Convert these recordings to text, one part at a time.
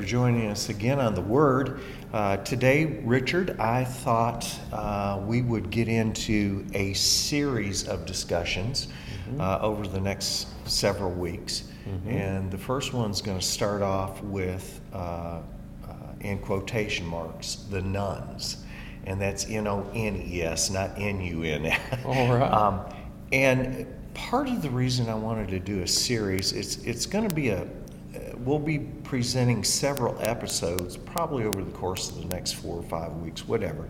for joining us again on the Word. Uh, today, Richard, I thought uh, we would get into a series of discussions mm-hmm. uh, over the next several weeks. Mm-hmm. And the first one's going to start off with, uh, uh, in quotation marks, the nones. And that's N O N E S, not N U N S. All right. Um, and part of the reason I wanted to do a series, it's, it's going to be a, we'll be presenting several episodes probably over the course of the next four or five weeks, whatever.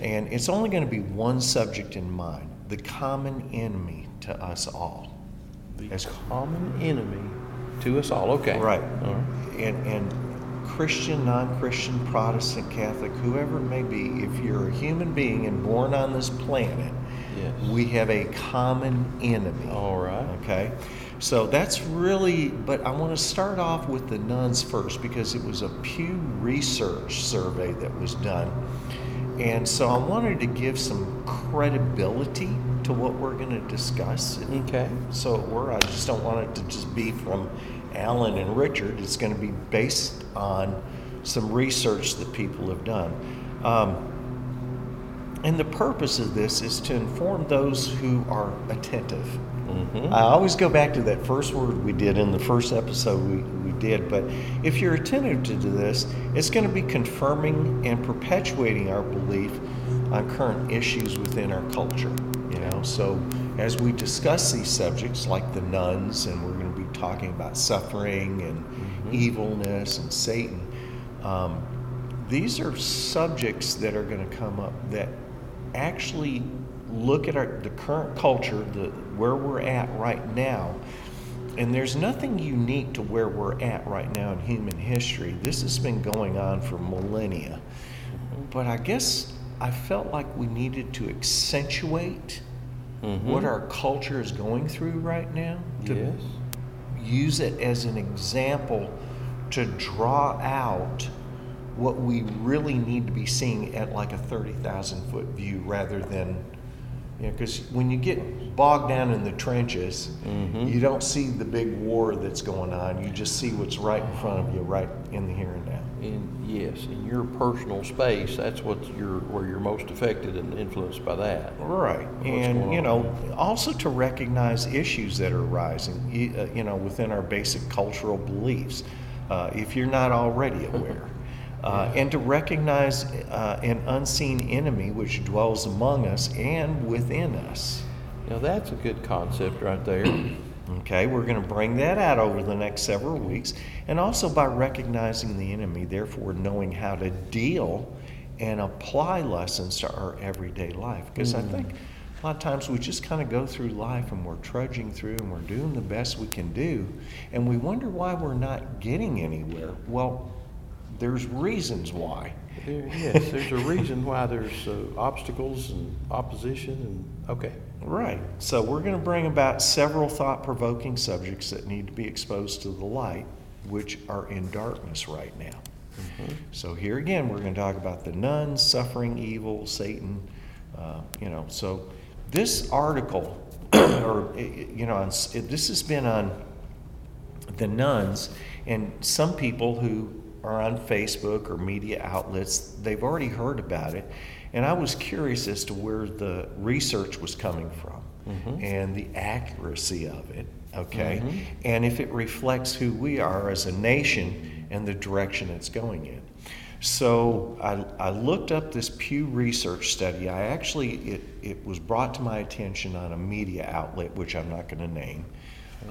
And it's only going to be one subject in mind the common enemy to us all. The As, common enemy to us all, okay. Right. All right. And, and Christian, non Christian, Protestant, Catholic, whoever it may be, if you're a human being and born on this planet, yes. we have a common enemy. All right. Okay. So that's really, but I want to start off with the nones first because it was a Pew Research survey that was done. And so I wanted to give some credibility to what we're going to discuss. Okay. So we're, I just don't want it to just be from Alan and Richard. It's going to be based on some research that people have done. Um, and the purpose of this is to inform those who are attentive. Mm-hmm. I always go back to that first word we did in the first episode we, we did, but if you're attentive to this, it's going to be confirming and perpetuating our belief on current issues within our culture. You know, so as we discuss these subjects like the nones, and we're going to be talking about suffering and mm-hmm. evilness and Satan, um, these are subjects that are going to come up that actually look at our, the current culture, the, where we're at right now, and there's nothing unique to where we're at right now in human history. This has been going on for millennia. But I guess I felt like we needed to accentuate mm-hmm. what our culture is going through right now. To yes. use it as an example to draw out what we really need to be seeing at like a 30,000 foot view rather than, you know, because when you get bogged down in the trenches, mm-hmm. you don't see the big war that's going on. You just see what's right in front of you, right in the here and now. In, yes, in your personal space, that's what you're, where you're most affected and influenced by that. Right. And, you know, also to recognize issues that are arising, uh, you know, within our basic cultural beliefs, uh, if you're not already aware uh, and to recognize uh, an unseen enemy which dwells among us and within us. Now, that's a good concept right there. okay, we're going to bring that out over the next several weeks. And also by recognizing the enemy, therefore knowing how to deal and apply lessons to our everyday life. Because mm. I think a lot of times we just kind of go through life and we're trudging through and we're doing the best we can do. And we wonder why we're not getting anywhere. Well, there's reasons why. There, yes, there's a reason why there's uh, obstacles and opposition and okay. Right. So we're going to bring about several thought-provoking subjects that need to be exposed to the light, which are in darkness right now. Mm-hmm. So here again, we're going to talk about the nones, suffering, evil, Satan. Uh, you know, so this article, or you know, this has been on the nones and some people who are on Facebook or media outlets, they've already heard about it. And I was curious as to where the research was coming from mm-hmm. and the accuracy of it, okay? Mm-hmm. And if it reflects who we are as a nation and the direction it's going in. So I, I looked up this Pew Research study. I actually, it, it was brought to my attention on a media outlet, which I'm not going to name.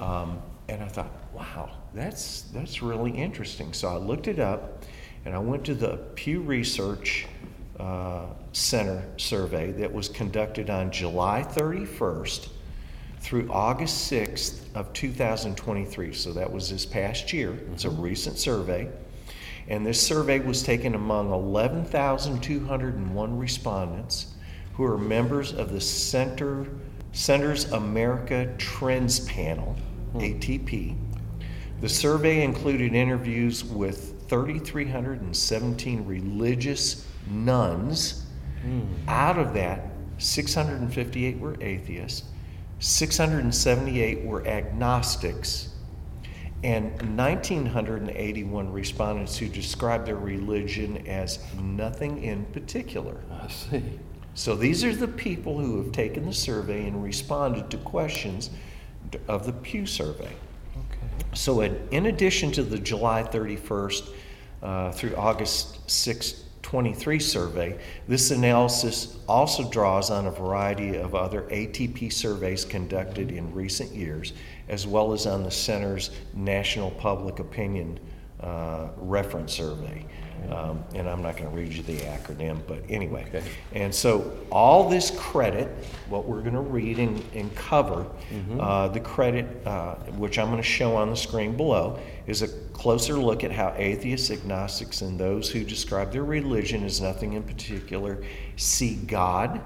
Um, and I thought, wow, that's that's really interesting. So I looked it up, and I went to the Pew Research uh, Center survey that was conducted on July 31st through August 6th of 2023. So that was this past year. It's a mm-hmm. recent survey. And this survey was taken among 11,201 respondents who are members of the Center Centers America Trends Panel, hmm. ATP. The survey included interviews with 3,317 religious nones. Mm. Out of that, 658 were atheists, 678 were agnostics, and 1,981 respondents who described their religion as nothing in particular. I see. So these are the people who have taken the survey and responded to questions of the Pew survey. So, in, in addition to the July 31st uh, through August 6, 23 survey, this analysis also draws on a variety of other ATP surveys conducted in recent years, as well as on the Center's National Public Opinion uh, Reference Survey. Um, and I'm not going to read you the acronym, but anyway. Okay. And so, all this credit, what we're going to read and, and cover, uh, the credit, uh, which I'm going to show on the screen below, is a closer look at how atheists, agnostics, and those who describe their religion as nothing in particular see God,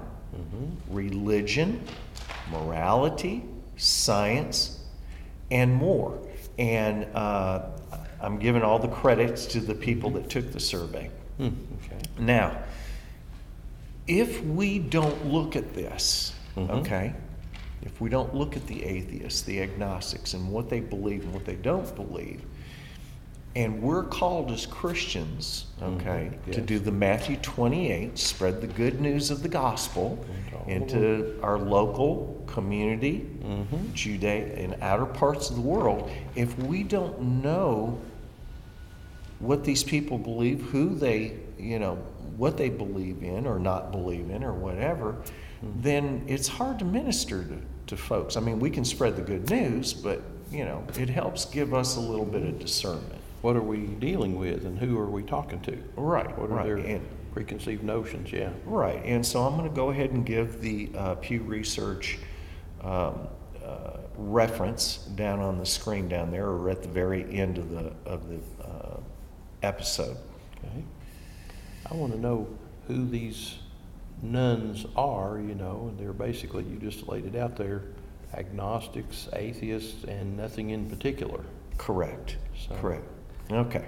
religion, morality, science, and more. And uh, I'm giving all the credits to the people that took the survey. Hmm, okay. Now, if we don't look at this, Mhm. okay, if we don't look at the atheists, the agnostics, and what they believe and what they don't believe, and we're called as Christians, okay, Mhm, to do the Matthew 28, spread the good news of the gospel Into all the into our local community, Mhm. Judea, and outer parts of the world, if we don't know what these people believe, who they, you know, what they believe in or not believe in or whatever, then it's hard to minister to, to folks. I mean, we can spread the good news, but, you know, it helps give us a little bit of discernment. What are we dealing with and who are we talking to? Right, What are right. their And, preconceived notions? Yeah. right. And so I'm going to go ahead and give the uh, Pew Research um, uh, reference down on the screen down there or at the very end of the, of the episode. Okay. I want to know who these nones are, you know, and they're basically, you just laid it out there, agnostics, atheists, and nothing in particular. Correct. So- Correct. Okay.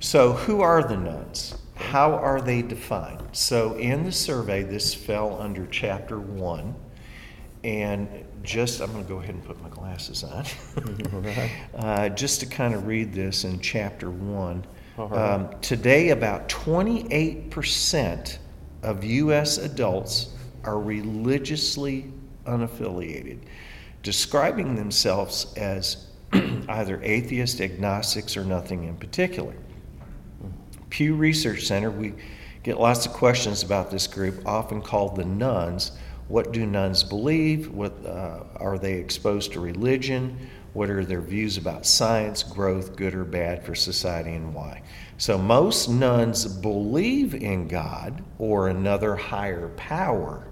So, who are the nones? How are they defined? So, in the survey, this fell under chapter one. And just, I'm going to go ahead and put my glasses on. Uh, just to kind of read this in chapter one. Right. Um, today, about 28% of U.S. adults are religiously unaffiliated, describing themselves as either atheist, agnostics, or nothing in particular. Pew Research Center, we get lots of questions about this group, often called the nones. What do nones believe? What uh, are they exposed to religion? What are their views about science, growth, good or bad for society, and why? So, most nones believe in God or another higher power,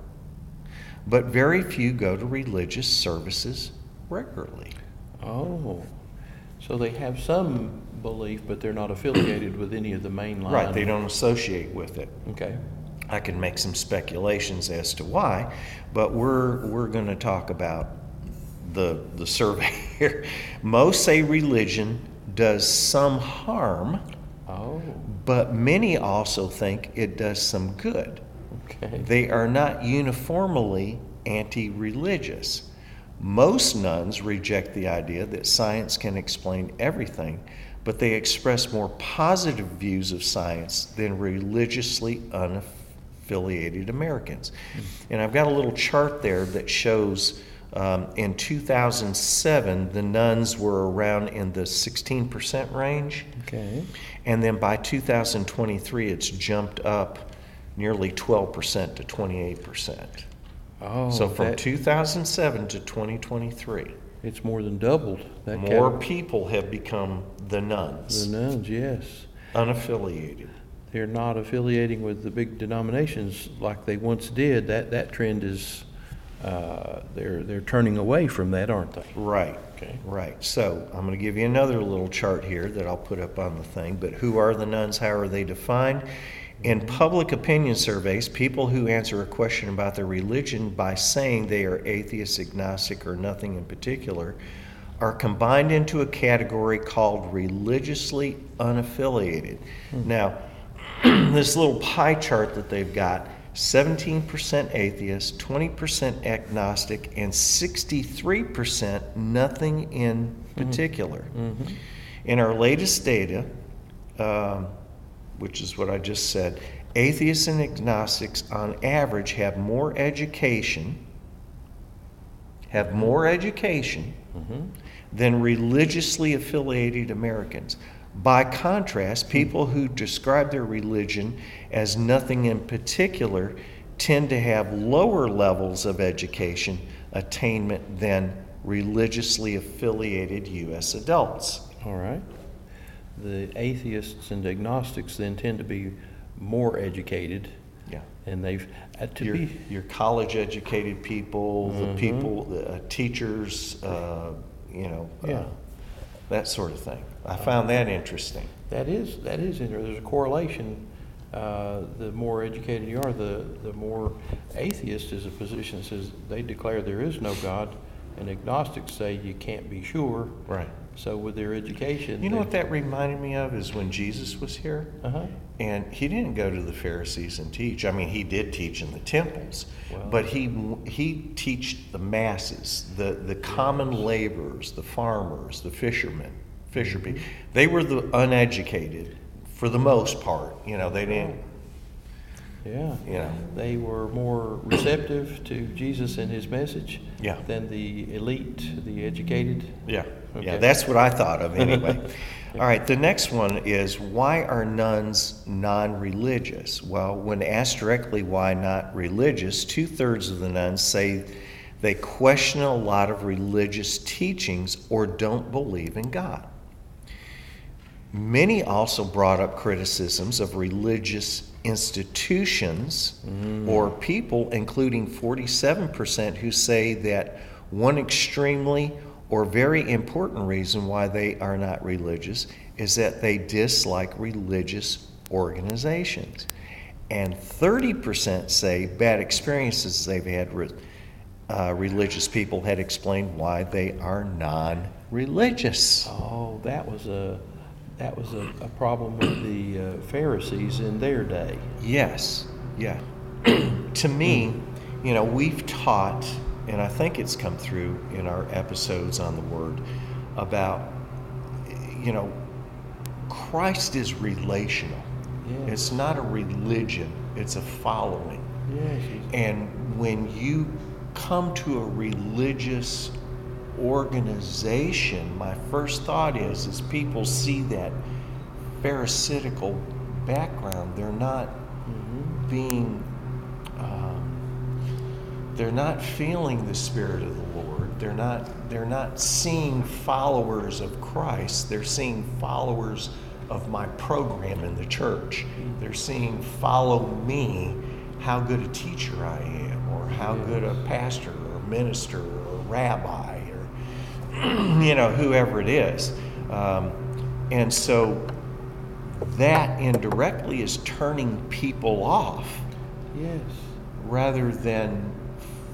but very few go to religious services regularly. Oh, so they have some belief, but they're not affiliated with any of the mainline. Right, they don't associate with it. Okay. I can make some speculations as to why, but we're we're going to talk about the the survey here. Most say religion does some harm, Oh, but many also think it does some good. okay. They are not uniformly anti-religious. Most nones reject the idea that science can explain everything, but they express more positive views of science than religiously unaffiliated Americans. Hmm. And I've got a little chart there that shows um, in 2007, the nones were around in the 16% range. Okay. And then by 2023, it's jumped up nearly 12% to 28%. Oh, so from that- 2007 to 2023, It's more than doubled. That more people have become the nones, The nones, yes. unaffiliated. They're not affiliating with the big denominations like they once did. That, that trend is, uh, they're, they're turning away from that, aren't they? Right. Okay. Right. So I'm going to give you another little chart here that I'll put up on the thing. But who are the nones? How are they defined? In public opinion surveys, people who answer a question about their religion by saying they are atheist, agnostic, or nothing in particular are combined into a category called religiously unaffiliated. Now, this little pie chart that they've got 17% atheist, 20% agnostic, and 63% nothing in mm-hmm. particular. Mm-hmm. In our latest data, um, which is what I just said, atheists and agnostics on average have more education, have more education mm-hmm. than religiously affiliated Americans. By contrast, people who describe their religion as nothing in particular tend to have lower levels of education attainment than religiously affiliated U.S. adults. All right. The atheists and agnostics then tend to be more educated, Yeah. and they've uh, to your, be your college educated people, Mhm. the people, the uh, teachers, uh, you know, uh, Yeah. That sort of thing. I found that interesting. that is that is interesting. There's a correlation. Uh, the more educated you are, the the more atheist is a position that says they declare there is no God, and agnostics say you can't be sure. Right. So with their education, You know what that reminded me of is when Jesus was here, Uh huh. and he didn't go to the Pharisees and teach. I mean, he did teach in the temples, but he he taught the masses, the the common laborers, the farmers, the fishermen, fisher people. They were the uneducated, for the most part. You know, they didn't. Yeah. You know. They were more receptive to Jesus and his message Yeah. than the elite, the educated. Yeah, yeah, that's what I thought of anyway. All right, the next one is why are nones non religious? Well, when asked directly why not religious, two thirds of the nones say they question a lot of religious teachings or don't believe in God. Many also brought up criticisms of religious institutions mm. or people, including 47% who say that one extremely or very important reason why they are not religious is that they dislike religious organizations. And 30% say bad experiences they've had with uh, religious people had explained why they are non religious. Oh, that was a that was a, a problem with the uh, Pharisees in their day. Yes, yeah. to me, you know, we've taught, and I think it's come through in our episodes on the Word, about, you know, Christ is relational. Yes. It's not a religion, it's a following. Yes. And when you come to a religious organization, my first thought is is people see that pharisaical background. They're not Mhm. being they're not feeling the spirit of the Lord. They're not they're not seeing followers of Christ. They're seeing followers of my program in the church. They're seeing follow me how good a teacher I am or how good a pastor or minister or rabbi or you know whoever it is. Um, and so that indirectly is turning people off Yes. rather than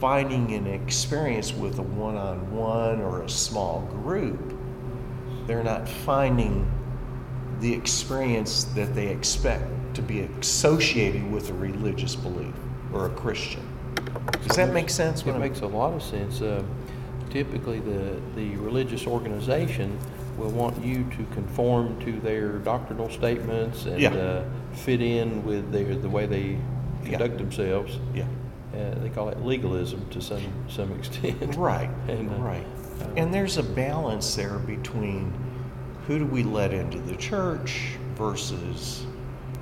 finding an experience with a one on one or a small group. They're not finding the experience that they expect to be associated with a religious belief or a Christian. Does that make sense? It makes a lot of sense. Uh, typically, the, the religious organization will want you to conform to their doctrinal statements and Yeah. uh, fit in with their, the way they Yeah. conduct themselves. yeah. Uh, they call it legalism to some, some extent. Right, And, uh, right. uh, And there's a balance there between who do we let into the church versus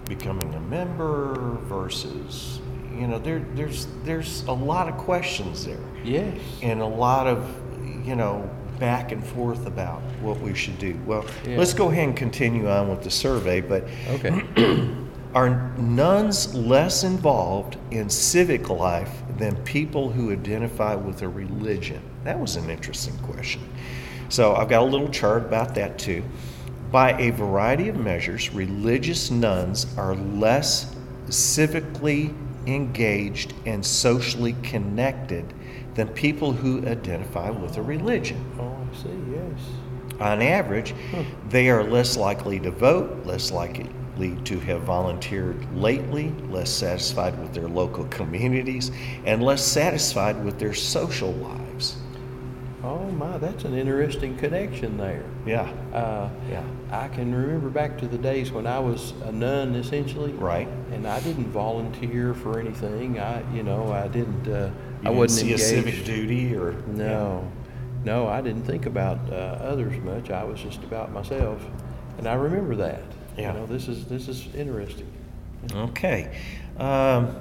becoming a member versus you know there there's there's a lot of questions there Yes. and a lot of you know back and forth about what we should do. Well, Yeah. let's go ahead and continue on with the survey, but Okay. are nones less involved in civic life than people who identify with a religion? That was an interesting question. So I've got a little chart about that too. By a variety of measures, religious nones are less civically engaged and socially connected than people who identify with a religion. oh, I see. Yes. On average, hmm. they are less likely to vote, less likely, to have volunteered lately, less satisfied with their local communities, and less satisfied with their social lives. Oh my, that's an interesting connection there. Yeah. Uh, Yeah. I can remember back to the days when I was a none, essentially. Right. And I didn't volunteer for anything. I, you know, I didn't. Uh, You I wasn't see engaged. a civic duty or No, no, I didn't think about uh, others much. I was just about myself, and I remember that. Yeah. You know, this is this is interesting. Okay. Um,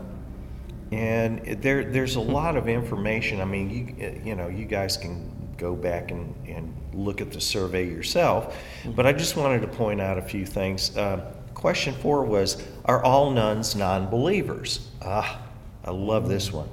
and there, there's a lot of information. I mean, you, you know, you guys can go back and, and look at the survey yourself, but I just wanted to point out a few things. Uh, question four was Are all nones non believers? Ah, I love this one.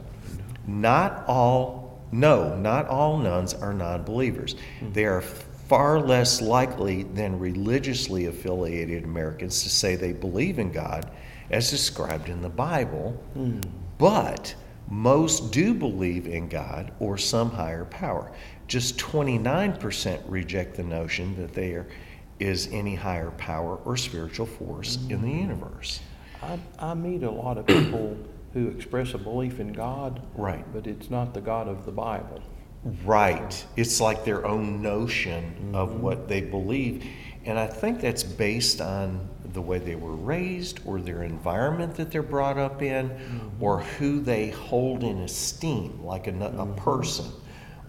Not all, no, not all nones are non believers. They are far less likely than religiously affiliated Americans to say they believe in God as described in the Bible, hmm. but most do believe in God or some higher power. Just 29% reject the notion that there is any higher power or spiritual force in the hmm. universe. I, I meet a lot of people who express a belief in God, Right. but it's not the God of the Bible. Right. It's like their own notion of mm-hmm. what they believe. And I think that's based on the way they were raised or their environment that they're brought up in mm-hmm. or who they hold in esteem, like a, a mm-hmm. person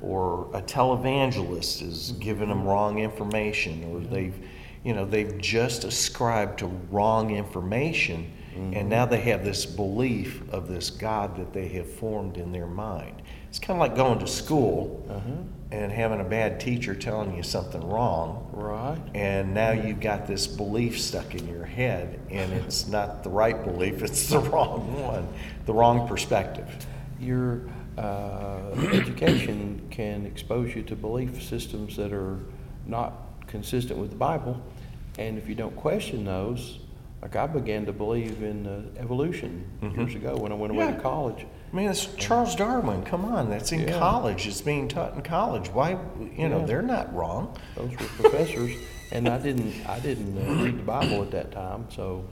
or a televangelist is giving them wrong information or they've, you know, they've just ascribed to wrong information and now they have this belief of this God that they have formed in their mind. It's kind of like going to school and having a bad teacher telling you something wrong, Right. and now you've got this belief stuck in your head, and it's not the right belief, it's the wrong one, the wrong perspective. Your uh, education can expose you to belief systems that are not consistent with the Bible, and if you don't question those, like I began to believe in uh, evolution years ago when I went away Mm-hmm. Yeah. to college. I mean, it's Charles Darwin. Come on, that's in Yeah. college. It's being taught in college. Why, you know, Yeah. they're not wrong. Those were professors, and I didn't I didn't uh, read the Bible at that time. So,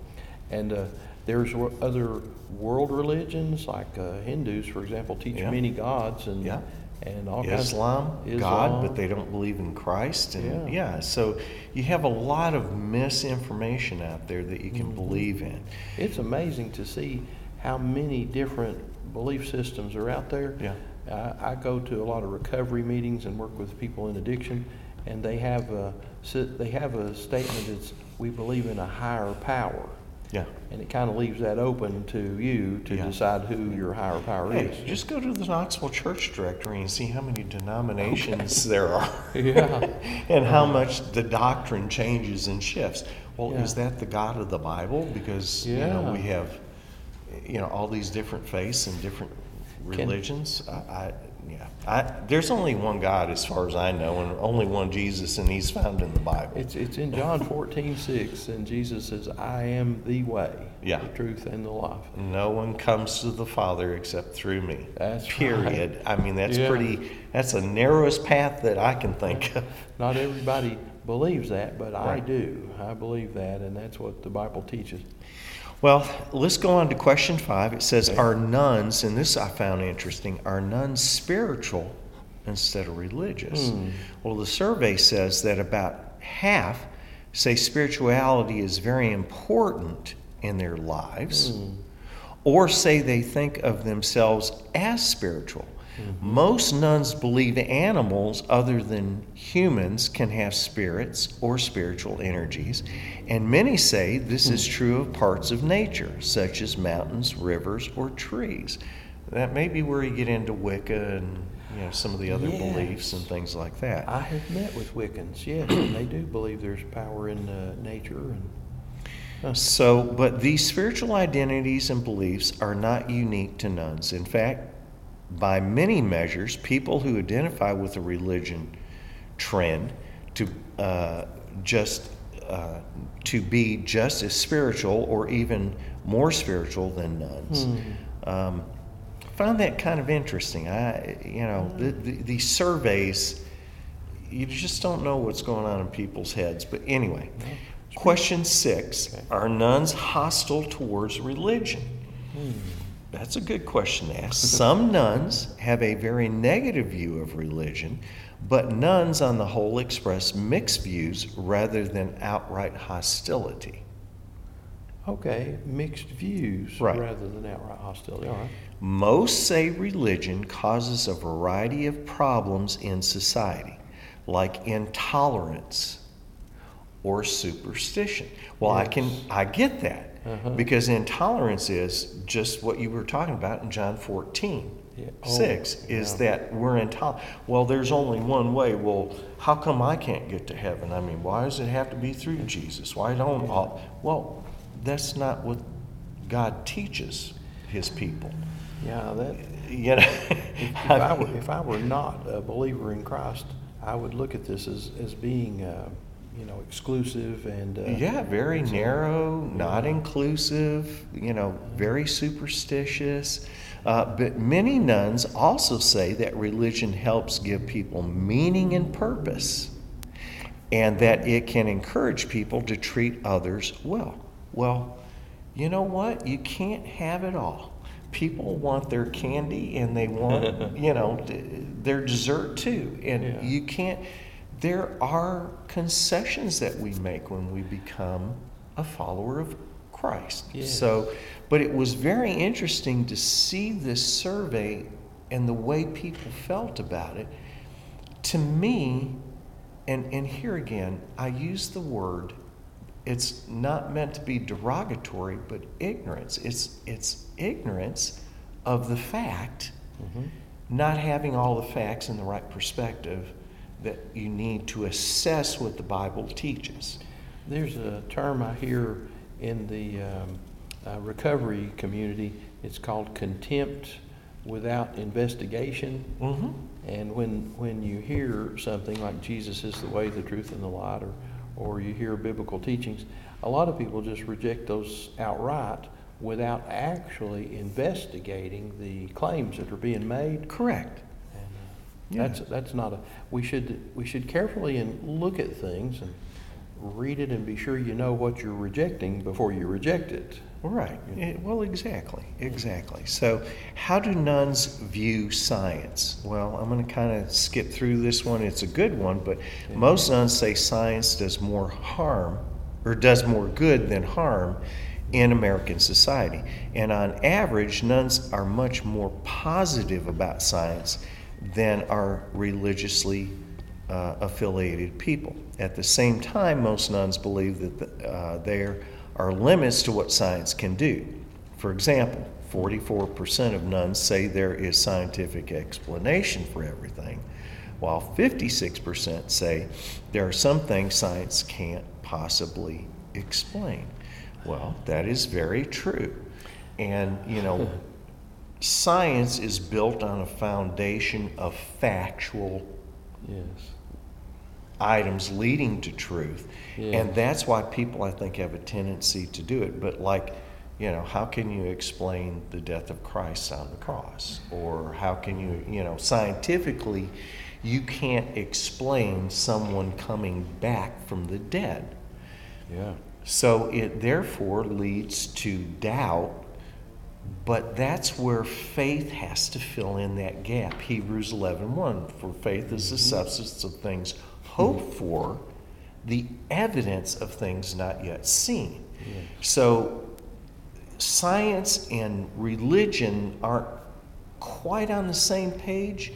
and uh, there's other world religions like uh, Hindus, for example, teach Yeah. many gods and Yeah. and all kinds Islam, of God, but they don't believe in Christ, and Yeah. yeah. So you have a lot of misinformation out there that you can Mm-hmm. believe in. It's amazing to see how many different belief systems are out there. Yeah. I, I go to a lot of recovery meetings and work with people in addiction, and they have a they have a statement that's we believe in a higher power, Yeah. and it kind of leaves that open to you to Yeah. decide who your higher power Hey, is. just go to the Knoxville Church Directory and see how many denominations there are. Yeah. and how much the doctrine changes and shifts. Well, Yeah. is that the God of the Bible? Because you know we have, you know, all these different faiths and different Can- religions. I, I yeah, I, there's only one God as far as I know, and only one Jesus, and He's found in the Bible. It's, it's in John 14, 6, and Jesus says, I am the way, Yeah. the truth, and the life. no one comes to the Father except through me. That's period. I mean, that's Yeah. pretty. That's the narrowest path that I can think of. Not everybody believes that, but I do. I believe that, and that's what the Bible teaches. Well, let's go on to question five. It says, Are nones, and this I found interesting, are nones spiritual instead of religious? Hmm. Well, the survey says that about half say spirituality is very important in their lives, Hmm. or say they think of themselves as spiritual. Most nones believe animals other than humans can have spirits or spiritual energies, and many say this is true of parts of nature, such as mountains, rivers, or trees. That may be where you get into Wicca and you know some of the other Yes. beliefs and things like that. I have met with Wiccans, yes, and they do believe there's power in uh, nature. And So, but these spiritual identities and beliefs are not unique to nones. In fact, by many measures, people who identify with a religion trend to uh, just uh, to be just as spiritual or even more spiritual than nones. Um, found that kind of interesting. I, you know, the, the, these surveys, you just don't know what's going on in people's heads. But anyway, Question six. Are nones hostile towards religion? Hmm. That's a good question to ask. Some nones have a very negative view of religion, but nones on the whole express mixed views rather than outright hostility. Okay, mixed views Right. rather than outright hostility. All right. Most say religion causes a variety of problems in society, like intolerance or superstition. Well, I can I get that Uh-huh. because intolerance is just what you were talking about in John 14. Yeah. Oh, 6 is yeah. that we're intolerant. Well, there's only one way. Well, how come I can't get to heaven? I mean, why does it have to be through Jesus? Why don't all? Well, that's not what God teaches his people. Yeah, that, You know, if, if I were, if I were not a believer in Christ, I would look at this as, as being, uh, you know, exclusive and. Uh, yeah, very it's a- narrow, not inclusive, you know, very superstitious. Uh, but many nones also say that religion helps give people meaning and purpose, and that it can encourage people to treat others well. Well, you know what? You can't have it all. People want their candy and they want, you know, d- their dessert too. And Yeah. you can't, there are concessions that we make when we become a follower of Christ. Yes. So, but it was very interesting to see this survey and the way people felt about it. To me, and, and here again, I use the word, it's not meant to be derogatory, but ignorance. It's, it's ignorance of the fact, Mhm. not having all the facts in the right perspective that you need to assess what the Bible teaches. There's a term I hear in the um, uh, recovery community. It's called contempt without investigation. Mm-hmm. And when, when you hear something like Jesus is the way, the truth, and the light, or, or you hear biblical teachings, a lot of people just reject those outright without actually investigating the claims that are being made. Correct. Yeah. that's, that's not a, we should, we should carefully and look at things and read it and be sure you know what you're rejecting before you reject it. Right. Eh, well, exactly. Exactly. So, how do nones view science? Well, I'm going to kind of skip through this one. It's a good one, but Yeah. most nones say science does more harm or does more good than harm in American society. And on average, nones are much more positive about science than are religiously uh, affiliated people. At the same time, most nones believe that the, uh, there are limits to what science can do. For example, 44% of nones say there is scientific explanation for everything, while 56% say there are some things science can't possibly explain. Well, that is very true. And, you know, science is built on a foundation of factual Yes. items leading to truth. Yeah. And that's why people, I think, have a tendency to do it. But, like, you know, how can you explain the death of Christ on the cross? Or how can you, you know, scientifically, you can't explain someone coming back from the dead. Yeah. So it therefore leads to doubt, but that's where faith has to fill in that gap. Hebrews 11:1 for faith is the mm-hmm. substance of things hoped for, the evidence of things not yet seen. Yeah. So science and religion aren't quite on the same page,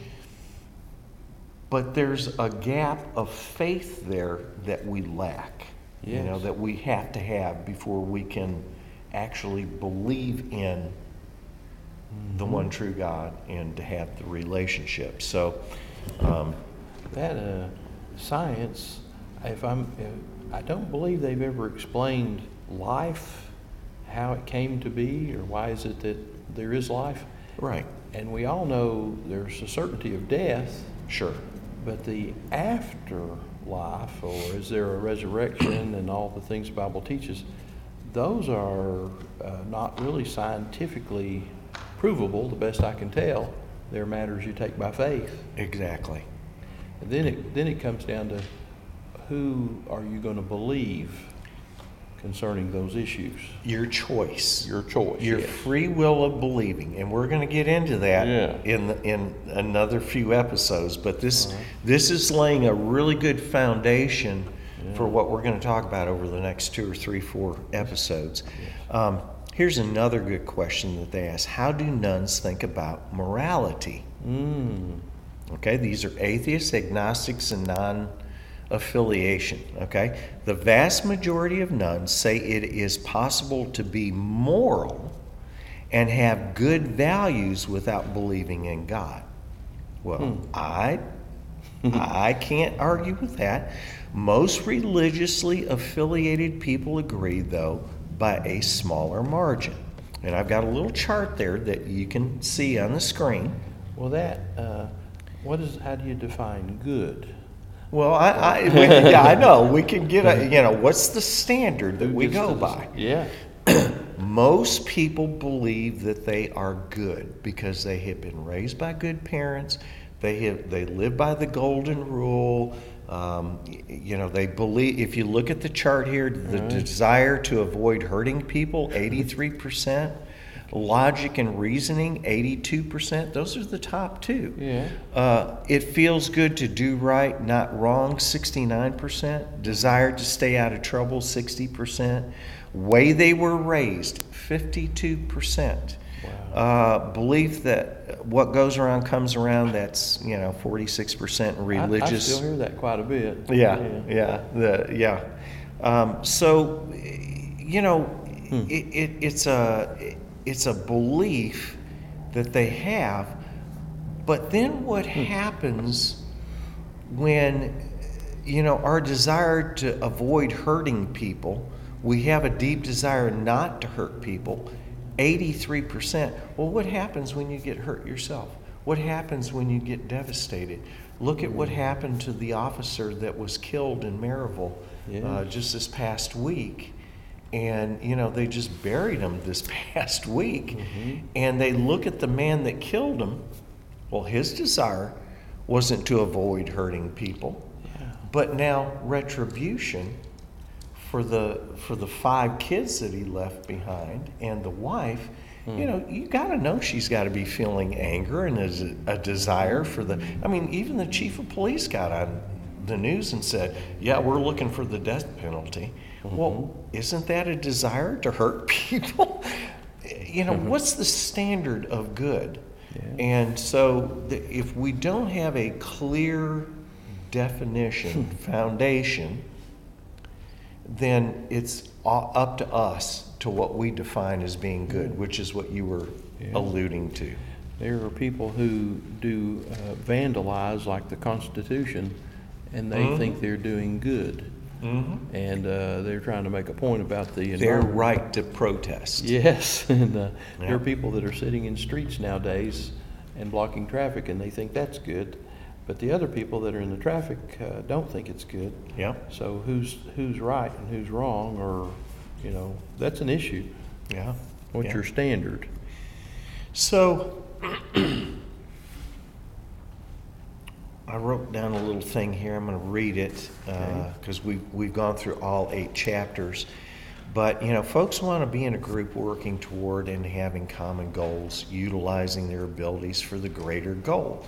but there's a gap of faith there that we lack. You know, that we have to have before we can actually believe in the Mm-hmm. one true God and to have the relationship. So, um, That uh, science, if I'm, if, I don't believe they've ever explained life, how it came to be, or why is it that there is life. right, And we all know there's a certainty of death, sure. but the afterlife, or is there a resurrection, and all the things the Bible teaches, those are uh, not really scientifically provable, the best I can tell. They're matters you take by faith. Exactly. And then it, then it comes down to who are you going to believe? concerning those issues. Your choice. Your choice, Your yes. free will of believing, and we're going to get into that Yeah. in in another few episodes. But this right. this is laying a really good foundation for what we're going to talk about over the next two or three, four episodes. Um, here's another good question that they ask: How do nones think about morality? Mm. Okay, these are atheists, agnostics, and non affiliation. Okay, the vast majority of nones say it is possible to be moral and have good values without believing in God. Well, I I can't argue with that. Most religiously affiliated people agree, though, by a smaller margin. And I've got a little chart there that you can see on the screen. Well, that, uh, what is, how do you define good? Well, I, I we, yeah, I know we can get a, you know, what's the standard that we go by? Yeah. Most people believe that they are good because they have been raised by good parents. They have they live by the golden rule. Um, you know, they believe. If you look at the chart here, the Right. desire to avoid hurting people, eighty-three percent. Logic and reasoning, eighty-two percent. Those are the top two. Yeah. Uh, it feels good to do right, not wrong, 69%. Desire to stay out of trouble, 60%. Way they were raised, 52%. Uh, belief that what goes around comes around, that's, you know, 46% religious. I still hear that quite a bit. Yeah, yeah, the, yeah. Um, so, you know, Hmm. it, it, it's a, it's a belief that they have, but then what Hmm. happens when, you know, our desire to avoid hurting people, we have a deep desire not to hurt people, 83%. Well, what happens when you get hurt yourself? What happens when you get devastated? Look at what happened to the officer that was killed in Maryville uh, just this past week. And, you know, they just buried him this past week. Mhm. And they look at the man that killed him. Well, his desire wasn't to avoid hurting people, Yeah. but now retribution for the for the five kids that he left behind and the wife. You hmm. know, you got to know she's got to be feeling anger and is a, desire for the. I mean, even the chief of police got on the news and said, "Yeah, we're looking for the death penalty." Well, mm-hmm. isn't that a desire to hurt people? you know, mm-hmm. what's the standard of good? Yeah. And so, the, if we don't have a clear definition, foundation, then it's up to us to what we define as being good, which is what you were Yeah. alluding to. There are people who do uh, vandalize like the Constitution, and they Mhm. think they're doing good. Mm-hmm. And uh, they're trying to make a point about the Their right to protest. Yes, and uh, there are people that are sitting in streets nowadays and blocking traffic, and they think that's good. But the other people that are in the traffic uh, don't think it's good. Yeah. So who's who's right and who's wrong, or you know, that's an issue. Yeah. What's yeah. your standard? So, I wrote down a little thing here. I'm going to read it Okay. because we've, we've gone through all eight chapters. But, you know, folks want to be in a group working toward and having common goals, utilizing their abilities for the greater goal.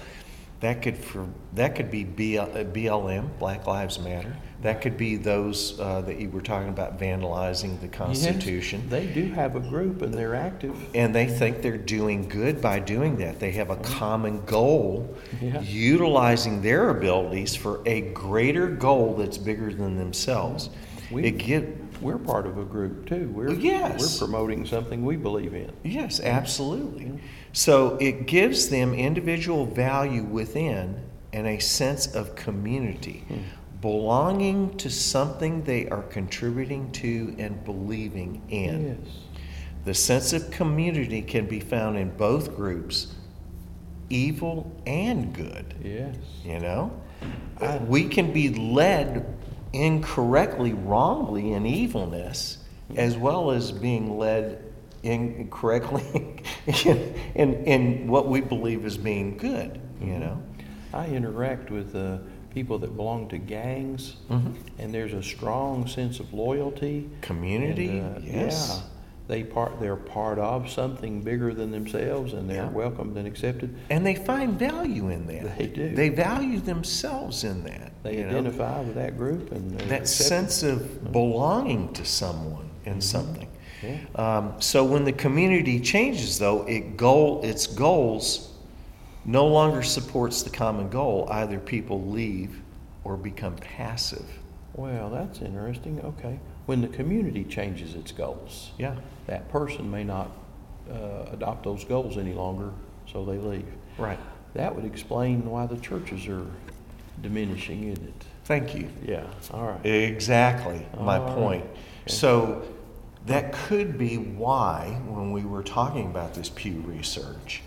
That could for that could be BL, uh, BLM, Black Lives Matter. That could be those uh, that you were talking about vandalizing the Constitution. Yes, they do have a group, and they're active. And they think they're doing good by doing that. They have a common goal, Yeah. utilizing their abilities for a greater goal that's bigger than themselves. We- It give, We're part of a group too. We're Yes. we're promoting something we believe in. yes, absolutely. So it gives them individual value within and a sense of community, hmm. belonging to something they are contributing to and believing in. Yes. The sense of community can be found in both groups, evil and good. Yes. You know, I- we can be led incorrectly, wrongly in evilness, as well as being led incorrectly in, in, in what we believe is being good. You know, I interact with uh, people that belong to gangs, Mhm. and there's a strong sense of loyalty. Community, and, uh, yes. Yeah, they part, they're part of something bigger than themselves, and they're Yeah. welcomed and accepted. And they find value in that. They do. They value themselves in that. They you know? identify with that group and That accepted. sense of belonging to someone and something. Yeah. Um, so when the community changes, though, it goal its goals no longer supports the common goal. Either people leave or become passive. Well, that's interesting. Okay. When the community changes its goals, Yeah. that person may not uh, adopt those goals any longer, so they leave. Right. That would explain why the churches are diminishing, isn't it? Thank you. Yeah. All right. Exactly my All right. point. So that could be why, when we were talking about this Pew research,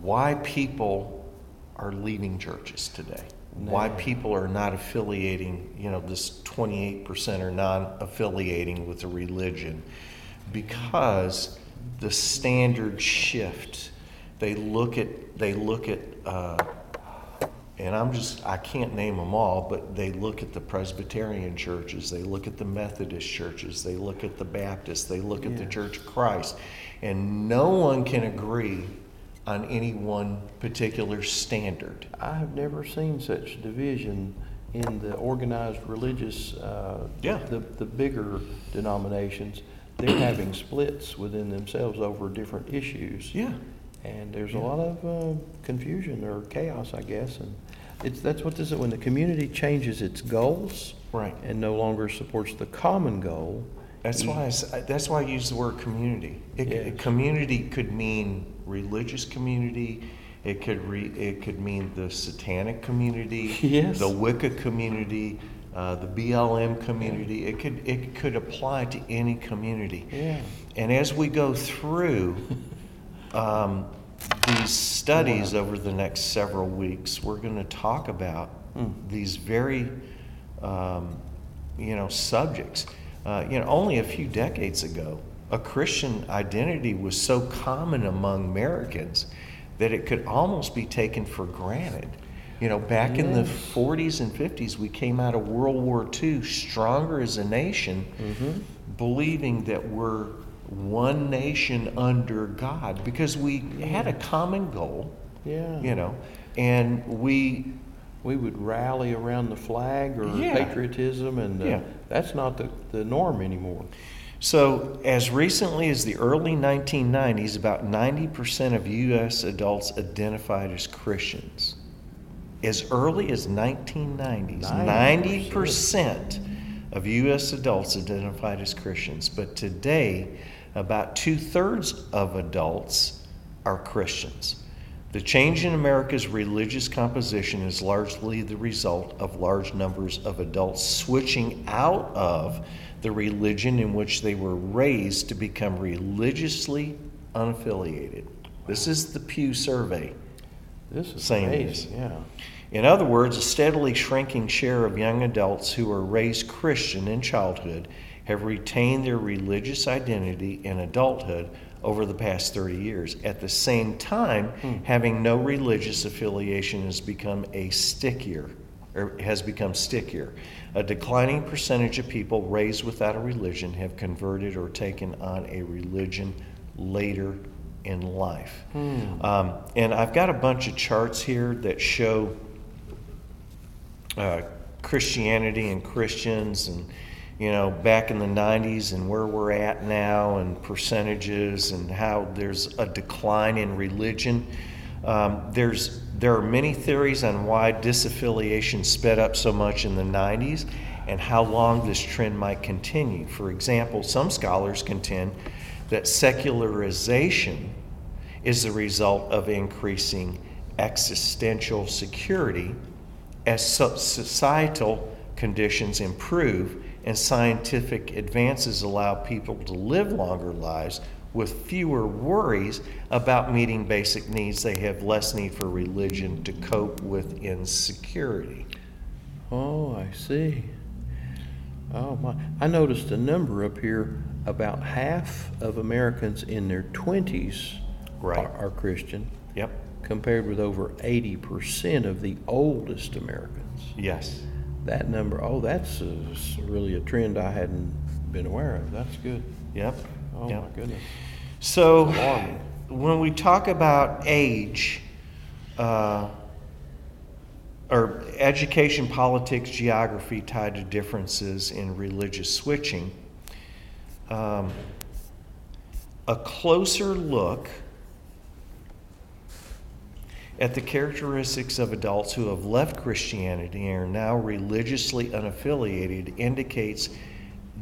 why people are leaving churches today. Why people are not affiliating, you know, this 28% are non affiliating with a religion. Because the standard shift. They look at, they look at, uh, and I'm just, I can't name them all, but they look at the Presbyterian churches, they look at the Methodist churches, they look at the Baptists, they look at the Church of Christ, and no one can agree on any one particular standard. I have never seen such division in the organized religious, uh, Yeah. the, the bigger denominations. They're having splits within themselves over different issues. Yeah. And there's a lot of uh, confusion or chaos, I guess. And it's, that's what this is, when the community changes its goals Right. and no longer supports the common goal. That's why I, that's why I use the word community. It, community could mean religious community. It could re, it could mean the satanic community, Yes. the Wicca community, uh, the BLM community. It could it could apply to any community. Yeah. And as we go through um, these studies over the next several weeks, we're going to talk about Hmm. these very, um, you know, subjects. Uh, you know, only a few decades ago, a Christian identity was so common among Americans that it could almost be taken for granted. You know, back in the 40s and 50s, we came out of World War II stronger as a nation, Mm-hmm. believing that we're one nation under God because we had a common goal, Yeah. you know, and we, We would rally around the flag or Yeah. patriotism, and uh, Yeah. that's not the, the norm anymore. so as recently as the early 1990s, about 90% of U.S. adults identified as Christians. As early as 1990s, 90%. 90% of U.S. adults identified as Christians. But today, about two thirds of adults are Christians. The change in America's religious composition is largely the result of large numbers of adults switching out of the religion in which they were raised to become religiously unaffiliated. This is the Pew survey. This is Saying amazing. this. Yeah. In other words, a steadily shrinking share of young adults who were raised Christian in childhood have retained their religious identity in adulthood over the past 30 years. At the same time, having no religious affiliation has become a stickier or has become stickier. A declining percentage of people raised without a religion have converted or taken on a religion later in life. Um, and I've got a bunch of charts here that show uh, Christianity and Christians and you know back in the 90s and where we're at now and percentages and how there's a decline in religion. Um, there's there are many theories on why disaffiliation sped up so much in the 90s and how long this trend might continue. For example some scholars contend that secularization is the result of increasing existential security as societal conditions improve and scientific advances allow people to live longer lives with fewer worries about meeting basic needs, they have less need for religion to cope with insecurity. Oh, I see. Oh my! I noticed a number up here. About half of Americans in their twenties Right. are, are Christian, Yep. compared with over eighty percent of the oldest Americans. Yes. That number, oh, that's uh, s- really a trend I hadn't been aware of. That's good. Yep. Oh, yep. my goodness. So, when we talk about age, uh, or education, politics, geography tied to differences in religious switching, um, a closer look at the characteristics of adults who have left Christianity and are now religiously unaffiliated indicates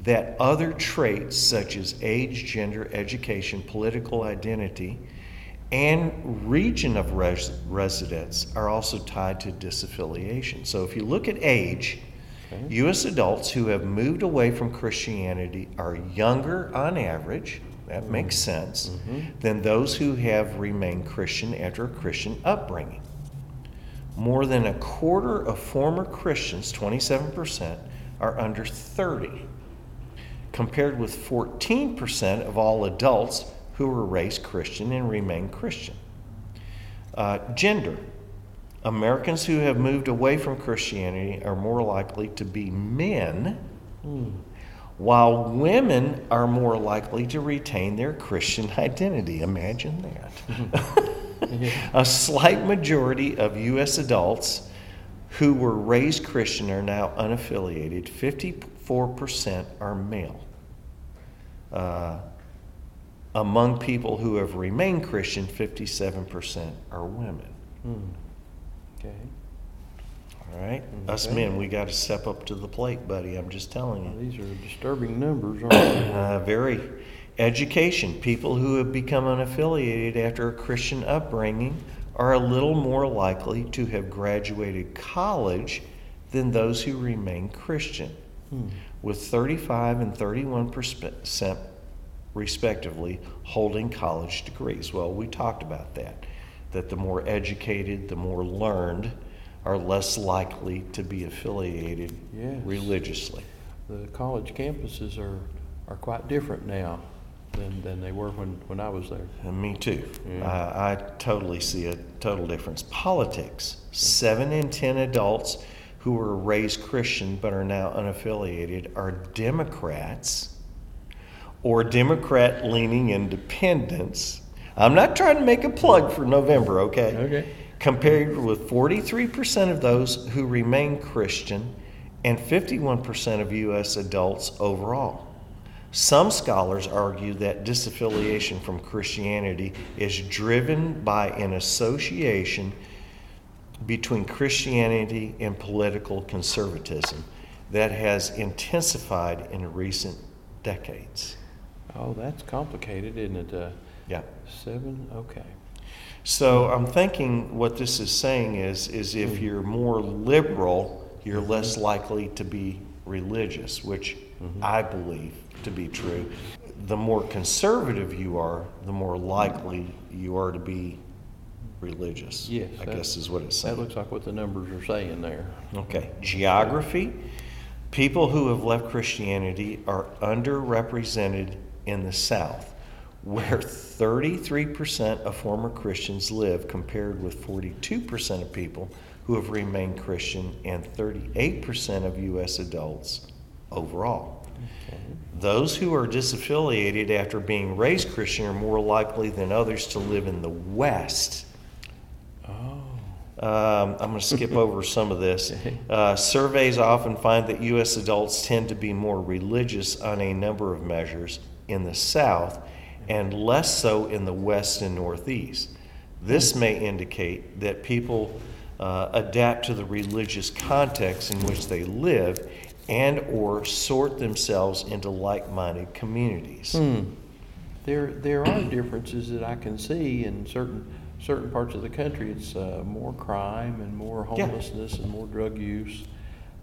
that other traits such as age, gender, education, political identity, and region of res- residence are also tied to disaffiliation. So if you look at age, Okay. U.S. adults who have moved away from Christianity are younger on average, that makes sense, than those who have remained Christian after a Christian upbringing. More than a quarter of former Christians, 27%, are under 30, compared with 14% of all adults who were raised Christian and remain Christian. Uh, gender. Americans who have moved away from Christianity are more likely to be men, while women are more likely to retain their Christian identity. Imagine that. A slight majority of U.S. adults who were raised Christian are now unaffiliated. 54% are male. Uh, among people who have remained Christian, 57% are women. Hmm. Okay. All right? Us Okay. men, we got to step up to the plate, buddy. I'm just telling you. these are disturbing numbers, aren't they? Uh, very. Education. People who have become unaffiliated after a Christian upbringing are a little more likely to have graduated college than those who remain Christian, Hmm. with 35 and 31 percent, respectively, holding college degrees. Well, we talked about that. That the more educated, the more learned, are less likely to be affiliated Yes. religiously. The college campuses are, are quite different now than, than they were when, when I was there. And me too. Yeah. I, I totally see a total difference. Politics. Seven in ten adults who were raised Christian but are now unaffiliated are Democrats or Democrat leaning independents. I'm not trying to make a plug for November, okay? Okay. Compared with 43% of those who remain Christian and 51% of U.S. adults overall. Some scholars argue that disaffiliation from Christianity is driven by an association between Christianity and political conservatism that has intensified in recent decades. Oh, that's complicated, isn't it? Uh, Yeah. seven, okay. So I'm thinking what this is saying is, is if mm-hmm. you're more liberal, you're less mm-hmm. likely to be religious, which mm-hmm. I believe to be true. The more conservative you are, the more likely you are to be religious. Yes, I that- guess is what it's saying. That looks like what the numbers are saying there. Okay, geography. People who have left Christianity are underrepresented in the South, where 33% of former Christians live, compared with 42% of people who have remained Christian and 38% of U.S. adults overall. Okay. Those who are disaffiliated after being raised Christian are more likely than others to live in the West. Oh, Um, I'm going to skip over some of this. Uh, surveys often find that U.S. adults tend to be more religious on a number of measures in the South and less so in the West and Northeast. This may indicate that people uh, adapt to the religious context in which they live and or sort themselves into like-minded communities. hmm. There, there are differences that I can see in certain, certain parts of the country. It's uh, more crime and more Yeah. homelessness and more drug use.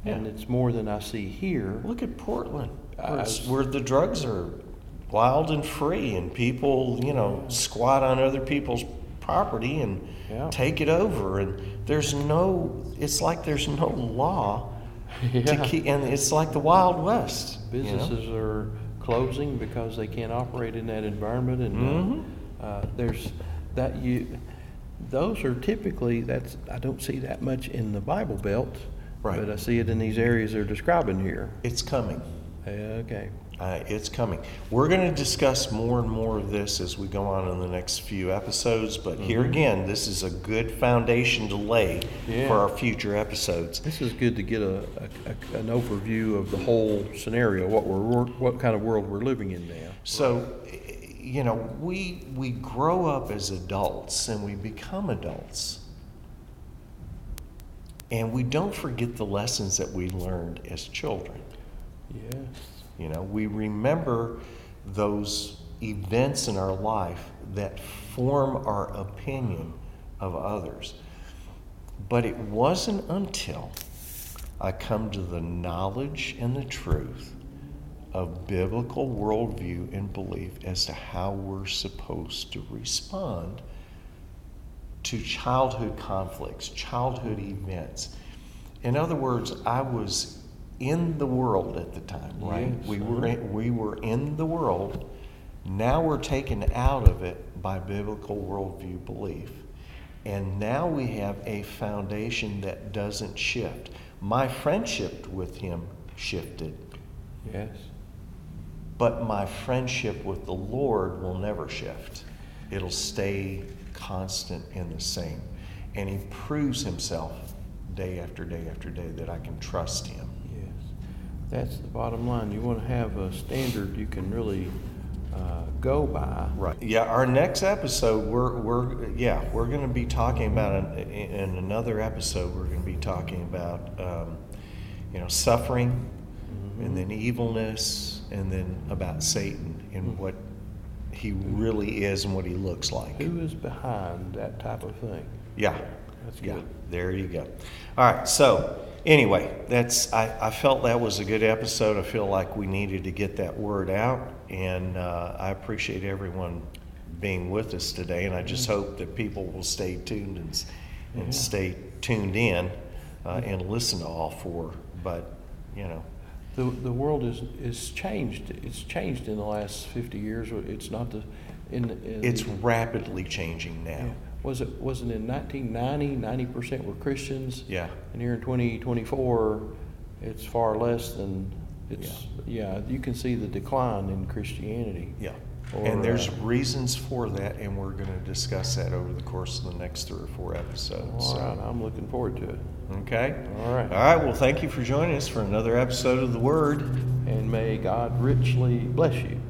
And Yeah. it's more than I see here. Look at Portland, where, I- where the drugs are wild and free, and people, you know, squat on other people's property and Yeah. take it over. And there's no, it's like there's no law to Yeah. keep, and it's like the Wild West. you know? Businesses are closing because they can't operate in that environment, and Mhm. uh, uh, there's that you. Those are typically that's I don't see that much in the Bible Belt. Right. But I see it in these areas they're describing here. It's coming. Okay. Uh, it's coming. We're going to discuss more and more of this as we go on in the next few episodes, but here again, this is a good foundation to lay Yeah. for our future episodes. This is good to get a, a, an overview of the whole scenario, what we're, what kind of world we're living in now. So, you know, we we grow up as adults and we become adults. And we don't forget the lessons that we learned as children. Yes. You know, we remember those events in our life that form our opinion of others. But it wasn't until I come to the knowledge and the truth of biblical worldview and belief as to how we're supposed to respond to childhood conflicts, childhood events. In other words, I was in the world at the time, right? Yes, we were in, we were in the world. Now we're taken out of it by biblical worldview belief. And now we have a foundation that doesn't shift. My friendship with him shifted, Yes. but my friendship with the Lord will never shift. It'll stay constant and the same. And he proves himself day after day after day that I can trust him. That's the bottom line. You want to have a standard you can really uh, go by. Right. Yeah, our next episode, we're, we're yeah, we're going to be talking about, in, in another episode, we're going to be talking about, um, you know, suffering and then evilness and then about Satan and what he really is and what he looks like. Who is behind that type of thing? Yeah. That's yeah. There you go. All right. So anyway, that's I, I felt that was a good episode. I feel like we needed to get that word out, and uh, I appreciate everyone being with us today. And I just hope that people will stay tuned and, and Yeah. stay tuned in uh, and listen to all four. But you know, The, the world is, is changed. It's changed in the last 50 years. It's not the, in, in it's the- rapidly changing now. yeah. Was it, wasn't in 1990, 90% were Christians? Yeah. And here in 2024, it's far less than, it's, yeah, you can see the decline in Christianity. Yeah. Or, and there's uh, reasons for that, and we're going to discuss that over the course of the next three or four episodes. All So- right, I'm looking forward to it. Okay. All right. All right. Well, thank you for joining us for another episode of The Word. And may God richly bless you.